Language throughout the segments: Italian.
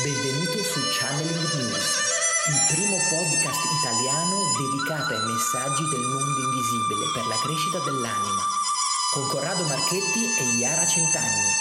Benvenuto su Channeling News, il primo podcast italiano dedicato ai messaggi del mondo invisibile per la crescita dell'anima, con Corrado Marchetti e Iara Centanni.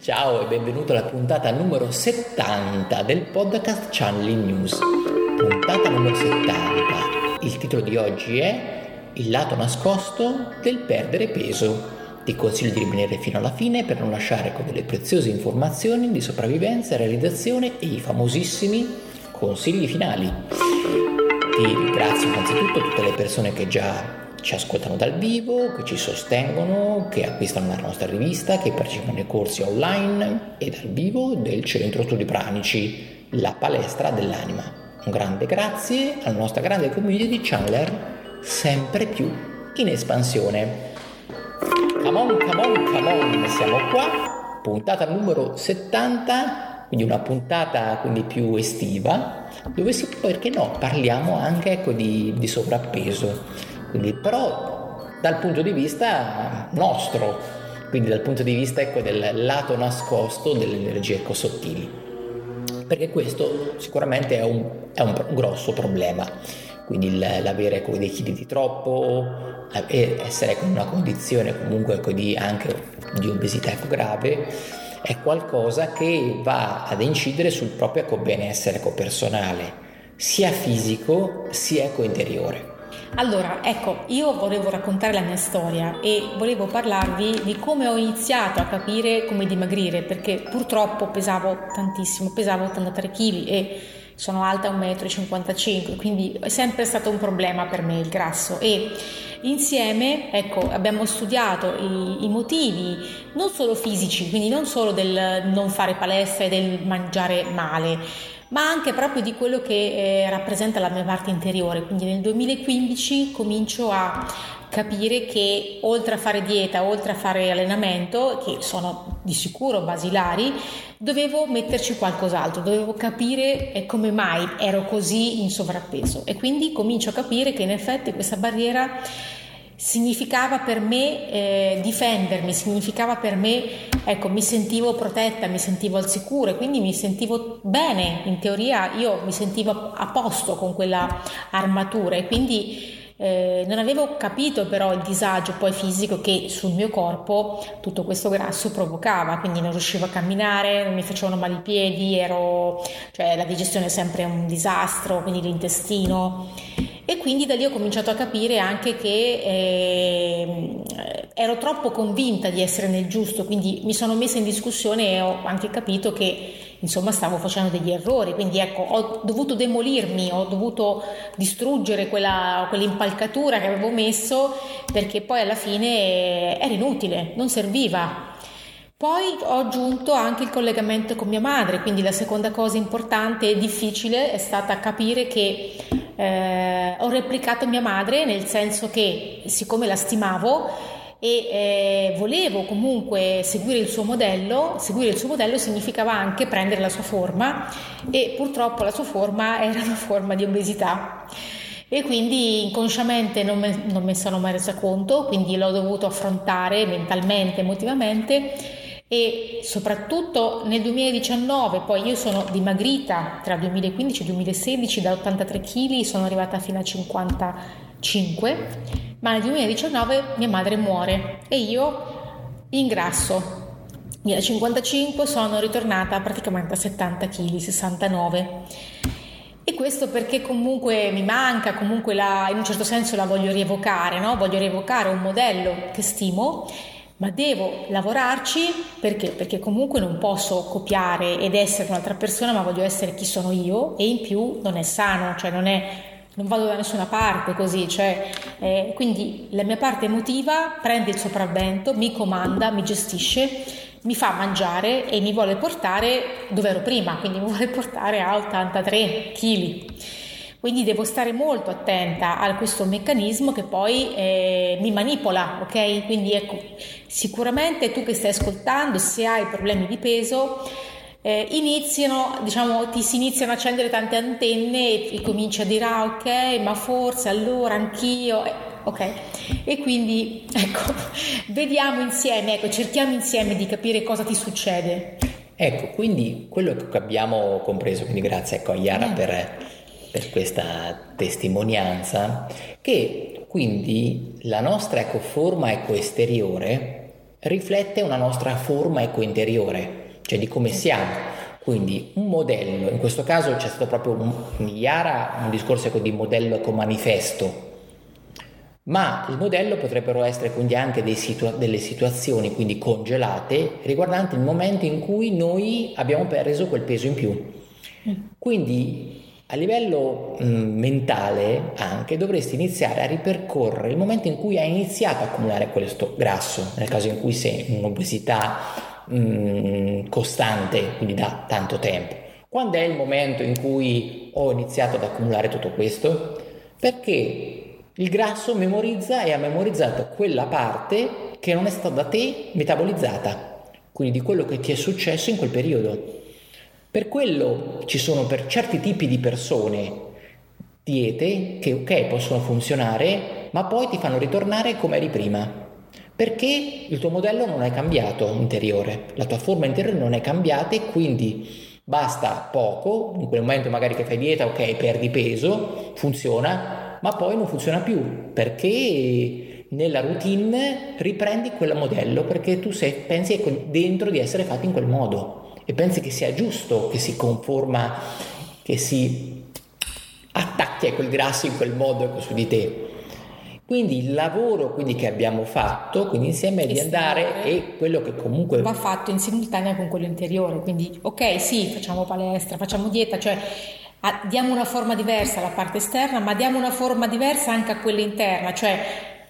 Ciao e benvenuto alla puntata numero 70 del podcast Channeling News. Puntata numero 70. Il titolo di oggi è Il lato nascosto del perdere peso. Ti consiglio di rimanere fino alla fine per non lasciare con delle preziose informazioni di sopravvivenza, realizzazione e i famosissimi consigli finali. Ti ringrazio innanzitutto tutte le persone che già ci ascoltano dal vivo, che ci sostengono, che acquistano la nostra rivista, che partecipano ai corsi online e dal vivo del Centro Studi Pranici, la palestra dell'anima. Un grande grazie alla nostra grande community di channeler sempre più in espansione. Come on, come on, come on, siamo qua, puntata numero 70, quindi una puntata quindi più estiva, dove si, perché no, parliamo anche ecco, di, di sovrappeso, quindi, però dal punto di vista nostro, quindi dal punto di vista ecco, del lato nascosto delle energie ecco, sottili, perché questo sicuramente è un, è un grosso problema quindi l'avere ecco, dei chili di troppo, essere in una condizione comunque ecco, di, anche di obesità ecco, grave, è qualcosa che va ad incidere sul proprio ecco, benessere ecco, personale, sia fisico sia ecco, interiore. Allora, ecco, io volevo raccontare la mia storia e volevo parlarvi di come ho iniziato a capire come dimagrire, perché purtroppo pesavo tantissimo, pesavo 83 kg e sono alta 1,55 m, quindi è sempre stato un problema per me il grasso e insieme ecco, abbiamo studiato i, i, motivi non solo fisici, quindi non solo del non fare palestra e del mangiare male, ma anche proprio di quello che eh, rappresenta la mia parte interiore. Quindi nel 2015 comincio a capire che oltre a fare dieta, oltre a fare allenamento, che sono di sicuro basilari, dovevo metterci qualcos'altro, dovevo capire eh, come mai ero così in sovrappeso. E quindi comincio a capire che in effetti questa barriera significava per me eh, difendermi, significava per me, ecco, mi sentivo protetta, mi sentivo al sicuro e quindi mi sentivo bene, in teoria io mi sentivo a posto con quella armatura e quindi eh, non avevo capito però il disagio poi fisico che sul mio corpo tutto questo grasso provocava, quindi non riuscivo a camminare, non mi facevano male i piedi, ero, cioè la digestione è sempre un disastro, quindi l'intestino. E quindi da lì ho cominciato a capire anche che eh, ero troppo convinta di essere nel giusto, quindi mi sono messa in discussione e ho anche capito che insomma stavo facendo degli errori, quindi ecco ho dovuto demolirmi, ho dovuto distruggere quella, quell'impalcatura che avevo messo perché poi alla fine era inutile, non serviva. Poi ho aggiunto anche il collegamento con mia madre, quindi la seconda cosa importante e difficile è stata capire che eh, ho replicato mia madre, nel senso che siccome la stimavo, e eh, volevo comunque seguire il suo modello, seguire il suo modello significava anche prendere la sua forma e purtroppo la sua forma era una forma di obesità. E quindi inconsciamente non me, non me sono mai resa conto, quindi l'ho dovuto affrontare mentalmente, emotivamente e soprattutto nel 2019, poi io sono dimagrita tra 2015 e 2016 da 83 kg, sono arrivata fino a 55 ma nel 2019 mia madre muore e io ingrasso. Io a 55 sono ritornata praticamente a 70 kg, 69. E questo perché comunque mi manca, comunque la, in un certo senso la voglio rievocare, no? voglio rievocare un modello che stimo, ma devo lavorarci perché? Perché comunque non posso copiare ed essere un'altra persona, ma voglio essere chi sono io e in più non è sano, cioè non è non vado da nessuna parte così, cioè, eh, quindi la mia parte emotiva prende il sopravvento, mi comanda, mi gestisce, mi fa mangiare e mi vuole portare dove ero prima, quindi mi vuole portare a 83 kg. Quindi devo stare molto attenta a questo meccanismo che poi eh, mi manipola, ok? Quindi ecco, sicuramente tu che stai ascoltando, se hai problemi di peso, eh, iniziano, diciamo, ti si iniziano a accendere tante antenne e, e cominci a dire ah ok, ma forse allora anch'io. ok. E quindi, ecco, vediamo insieme, ecco, cerchiamo insieme di capire cosa ti succede. Ecco, quindi quello che abbiamo compreso, quindi grazie ecco, a Iara eh. per, per, questa testimonianza, che quindi la nostra ecco, forma ecco, esteriore riflette una nostra forma ecco, interiore, cioè di come siamo. Quindi un modello, in questo caso c'è stato proprio un, Iara un discorso ecco, di modello ecco, manifesto, ma il modello potrebbero essere quindi anche situa- delle situazioni quindi congelate riguardanti il momento in cui noi abbiamo perso quel peso in più. Mm. Quindi a livello mh, mm, mentale anche dovresti iniziare a ripercorrere il momento in cui hai iniziato a accumulare questo grasso, nel caso in cui sei in un'obesità mh, mm, costante, quindi da tanto tempo. Quando è il momento in cui ho iniziato ad accumulare tutto questo? Perché il grasso memorizza e ha memorizzato quella parte che non è stata da te metabolizzata, quindi di quello che ti è successo in quel periodo. Per quello ci sono per certi tipi di persone diete che ok possono funzionare, ma poi ti fanno ritornare come eri prima. Perché il tuo modello non è cambiato interiore, la tua forma interiore non è cambiata e quindi basta poco, in quel momento magari che fai dieta, ok, perdi peso, funziona, ma poi non funziona più perché nella routine riprendi quel modello perché tu sei, pensi dentro di essere fatto in quel modo e pensi che sia giusto che si conforma, che si attacchi a quel grasso in quel modo su di te. Quindi il lavoro quindi, che abbiamo fatto quindi insieme è di andare e quello che comunque va fatto in simultanea con quello interiore. Quindi ok, sì, facciamo palestra, facciamo dieta, cioè diamo una forma diversa alla parte esterna, ma diamo una forma diversa anche a quella interna, cioè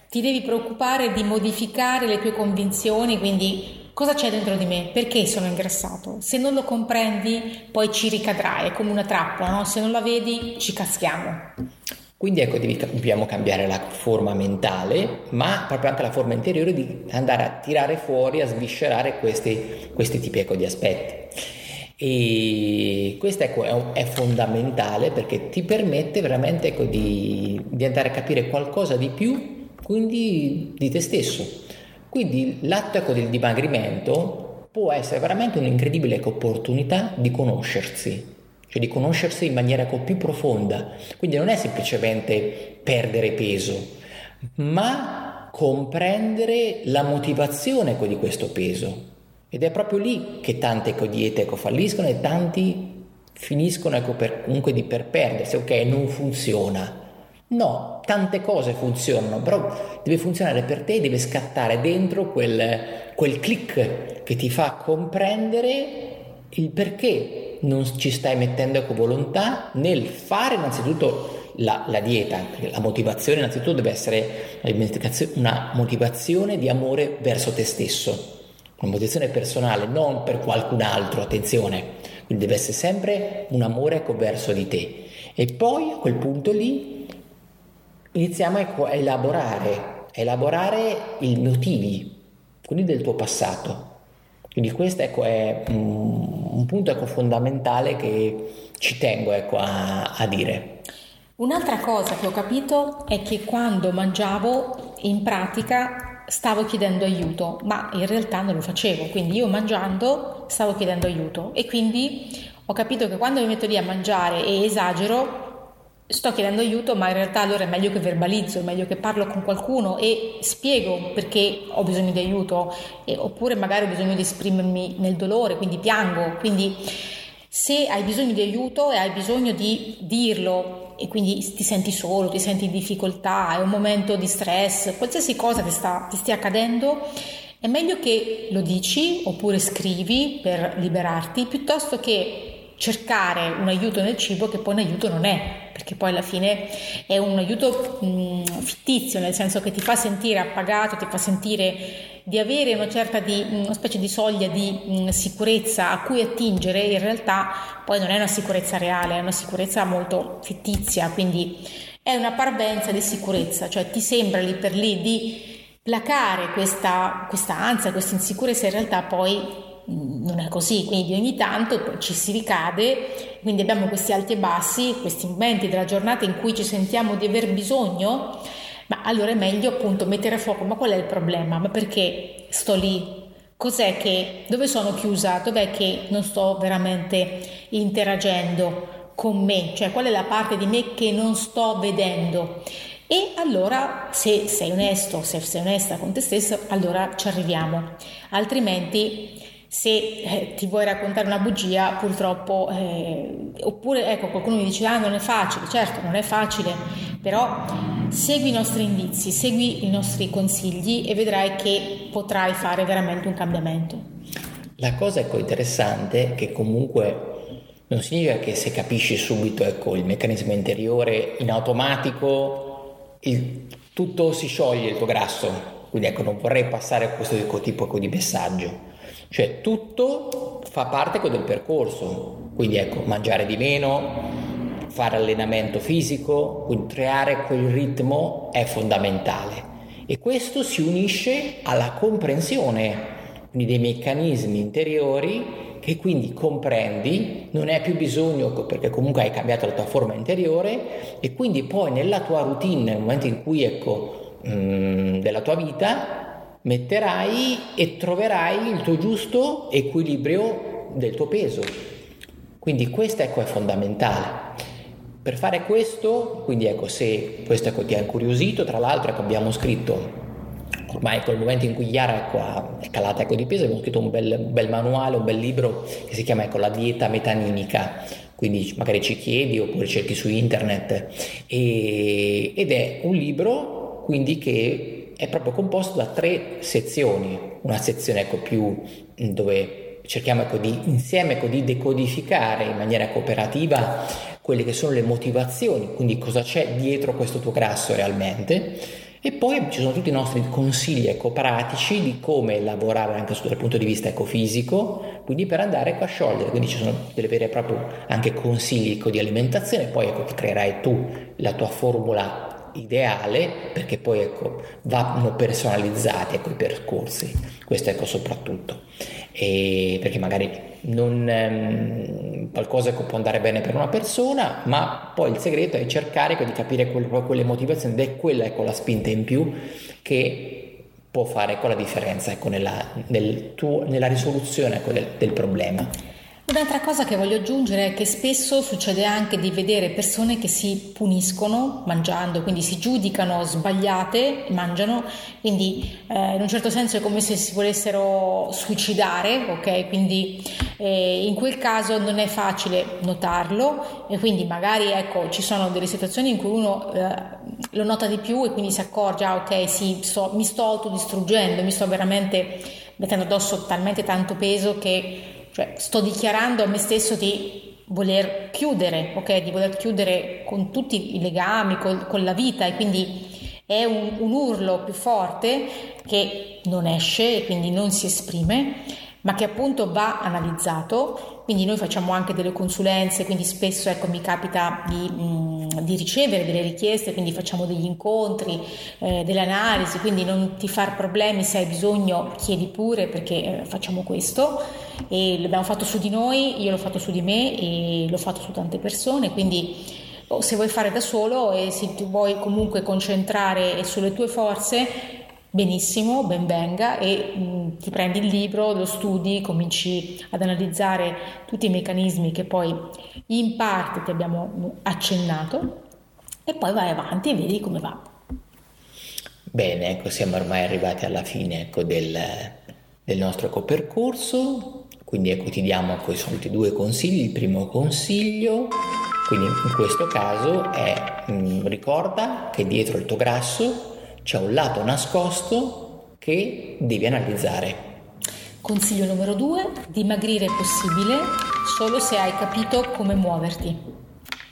ti devi preoccupare di modificare le tue convinzioni, quindi cosa c'è dentro di me? Perché sono ingrassato? Se non lo comprendi, poi ci ricadrai, è come una trappola, no? se non la vedi ci caschiamo. Quindi ecco, dobbiamo cambiare la forma mentale, ma proprio anche la forma interiore di andare a tirare fuori, a sviscerare questi, questi tipi ecco, di aspetti. E questo ecco, è, è, fondamentale perché ti permette veramente ecco, di, di, andare a capire qualcosa di più quindi di te stesso. Quindi l'atto ecco, del dimagrimento può essere veramente un'incredibile opportunità di conoscersi, cioè di conoscersi in maniera più profonda. Quindi non è semplicemente perdere peso, ma comprendere la motivazione di questo peso ed è proprio lì che tante diete falliscono e tanti finiscono ecco, per, comunque di per perdersi, ok, non funziona. No, tante cose funzionano, però deve funzionare per te, deve scattare dentro quel, quel click che ti fa comprendere il perché non ci stai mettendo con volontà nel fare innanzitutto la, la, dieta, la motivazione innanzitutto deve essere una motivazione di amore verso te stesso. Una motivazione personale, non per qualcun altro, attenzione, quindi deve essere sempre un amore ecco, verso di te. E poi a quel punto lì iniziamo ecco, a elaborare, a elaborare i motivi, quindi del tuo passato. Quindi questo ecco, è un, un punto ecco, fondamentale che ci tengo ecco, a, a dire. Un'altra cosa che ho capito è che quando mangiavo in pratica stavo chiedendo aiuto, ma in realtà non lo facevo, quindi io mangiando stavo chiedendo aiuto e quindi ho capito che quando mi metto lì a mangiare e esagero sto chiedendo aiuto, ma in realtà allora è meglio che verbalizzo, è meglio che parlo con qualcuno e spiego perché ho bisogno di aiuto, e, oppure magari ho bisogno di esprimermi nel dolore, quindi piango. Quindi se hai bisogno di aiuto e hai bisogno di dirlo e quindi ti senti solo, ti senti in difficoltà, è un momento di stress, qualsiasi cosa ti, sta, ti stia accadendo, è meglio che lo dici oppure scrivi per liberarti piuttosto che cercare un aiuto nel cibo che poi un aiuto non è, perché poi alla fine è un aiuto mh, fittizio, nel senso che ti fa sentire appagato, ti fa sentire di avere una certa di, una specie di soglia di mh, sicurezza a cui attingere, in realtà poi non è una sicurezza reale, è una sicurezza molto fittizia, quindi è una parvenza di sicurezza, cioè ti sembra lì per lì di placare questa, questa ansia, questa insicurezza, in realtà poi non è così, quindi ogni tanto ci si ricade, quindi abbiamo questi alti e bassi, questi momenti della giornata in cui ci sentiamo di aver bisogno Ma allora è meglio appunto mettere a fuoco, ma qual è il problema? Ma perché sto lì? Cos'è che, dove sono chiusa? Dov'è che non sto veramente interagendo con me? Cioè qual è la parte di me che non sto vedendo? E allora, se sei onesto, se sei onesta con te stesso, allora ci arriviamo. Altrimenti, se eh, ti vuoi raccontare una bugia, purtroppo, eh, oppure ecco, qualcuno mi dice: Ah, non è facile. Certo, non è facile, però segui i nostri indizi, segui i nostri consigli e vedrai che potrai fare veramente un cambiamento. La cosa ecco, interessante è che comunque non significa che se capisci subito ecco, il meccanismo interiore in automatico il, tutto si scioglie il tuo grasso. Quindi ecco, non vorrei passare questo tipo di messaggio. Cioè tutto fa parte del percorso. Quindi ecco, mangiare di meno, fare allenamento fisico, quindi creare quel ritmo è fondamentale. E questo si unisce alla comprensione dei meccanismi interiori che quindi comprendi, non hai più bisogno perché comunque hai cambiato la tua forma interiore e quindi poi nella tua routine, nel momento in cui ecco mm, della tua vita, metterai e troverai il tuo giusto equilibrio del tuo peso. Quindi questo ecco è fondamentale. Per fare questo, quindi ecco se questo ecco, ti ha incuriosito, tra l'altro ecco, abbiamo scritto ormai col momento in cui Chiara ecco, è calata ecco, di peso abbiamo scritto un bel, un bel, manuale, un bel libro che si chiama ecco, La dieta metanimica quindi magari ci chiedi oppure cerchi su internet e, ed è un libro quindi che è proprio composto da tre sezioni. Una sezione ecco, più dove cerchiamo ecco, di, insieme ecco, di decodificare in maniera cooperativa quelle che sono le motivazioni quindi cosa c'è dietro questo tuo grasso realmente. E poi ci sono tutti i nostri consigli ecco, pratici di come lavorare anche dal punto di vista ecofisico, quindi per andare ecco, a sciogliere, quindi ci sono delle vere e proprie anche consigli ecco, di alimentazione, poi ecco, creerai tu la tua formula ideale perché poi ecco, vanno personalizzati ecco, i percorsi, questo ecco soprattutto, e perché magari non, ehm, qualcosa che può andare bene per una persona, ma poi il segreto è cercare di capire quelle, quelle motivazioni ed è quella ecco, la spinta in più che può fare ecco, la differenza ecco, nella, nel tuo, nella risoluzione ecco, del, del problema. Un'altra cosa che voglio aggiungere è che spesso succede anche di vedere persone che si puniscono mangiando, quindi si giudicano sbagliate, mangiano, quindi eh, in un certo senso è come se si volessero suicidare, ok? Quindi eh, in quel caso non è facile notarlo e quindi magari ecco ci sono delle situazioni in cui uno eh, lo nota di più e quindi si accorge, ah ok, sì, so, mi sto autodistruggendo, mi sto veramente mettendo addosso talmente tanto peso che cioè sto dichiarando a me stesso di voler chiudere, ok? Di voler chiudere con tutti i legami, con, con la vita e quindi è un, un urlo più forte che non esce e quindi non si esprime ma che appunto va analizzato. Quindi noi facciamo anche delle consulenze, quindi spesso ecco, mi capita di, mh, mm, di, ricevere delle richieste, quindi facciamo degli incontri, eh, delle analisi, quindi non ti far problemi se hai bisogno, chiedi pure perché eh, facciamo questo e l'abbiamo fatto su di noi, io l'ho fatto su di me e l'ho fatto su tante persone, quindi oh, se vuoi fare da solo e se ti vuoi comunque concentrare sulle tue forze, benissimo, ben venga e mh, mm, ti prendi il libro, lo studi, cominci ad analizzare tutti i meccanismi che poi in parte ti abbiamo accennato e poi vai avanti e vedi come va. Bene, ecco, siamo ormai arrivati alla fine ecco, del, del nostro percorso, quindi ecco, ti diamo ecco, i soliti due consigli. Il primo consiglio, quindi in questo caso, è mh, mm, ricorda che dietro il tuo grasso c'è un lato nascosto che devi analizzare. Consiglio numero due, dimagrire è possibile solo se hai capito come muoverti.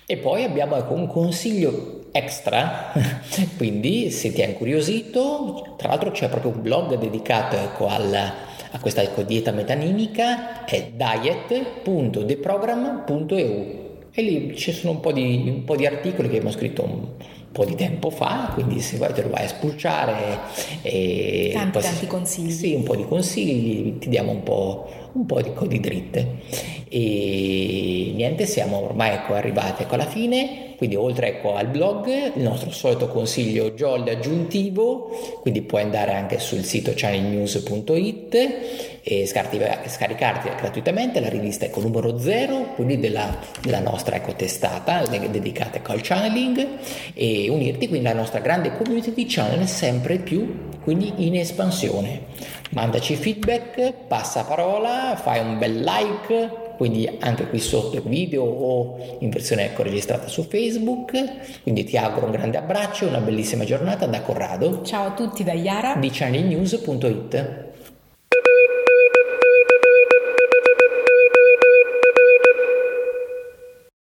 E poi abbiamo ecco, un consiglio extra, quindi se ti ha incuriosito, tra l'altro c'è proprio un blog dedicato ecco, al, a questa ecco, dieta metanimica, è diet.deprogram.eu e lì ci sono un po' di, un po di articoli che abbiamo scritto un, po' di tempo fa, quindi se vuoi te lo vai a spulciare. E tanti, tanti consigli. Sì, un po' di consigli, ti diamo un po', un po di, dritte. E niente, siamo ormai ecco, arrivati ecco, alla fine, quindi oltre ecco, al blog, il nostro solito consiglio Jolly aggiuntivo, quindi puoi andare anche sul sito channelnews.it e scaricarti gratuitamente la rivista Eco numero 0, quindi della, della nostra ecco, testata dedicata ecco, al channeling e unirti quindi alla nostra grande community di channel sempre più quindi in espansione. Mandaci feedback, passa parola, fai un bel like, quindi anche qui sotto il video o in versione ecco, registrata su Facebook. Quindi ti auguro un grande abbraccio e una bellissima giornata da Corrado. Ciao a tutti da Yara di channelnews.it.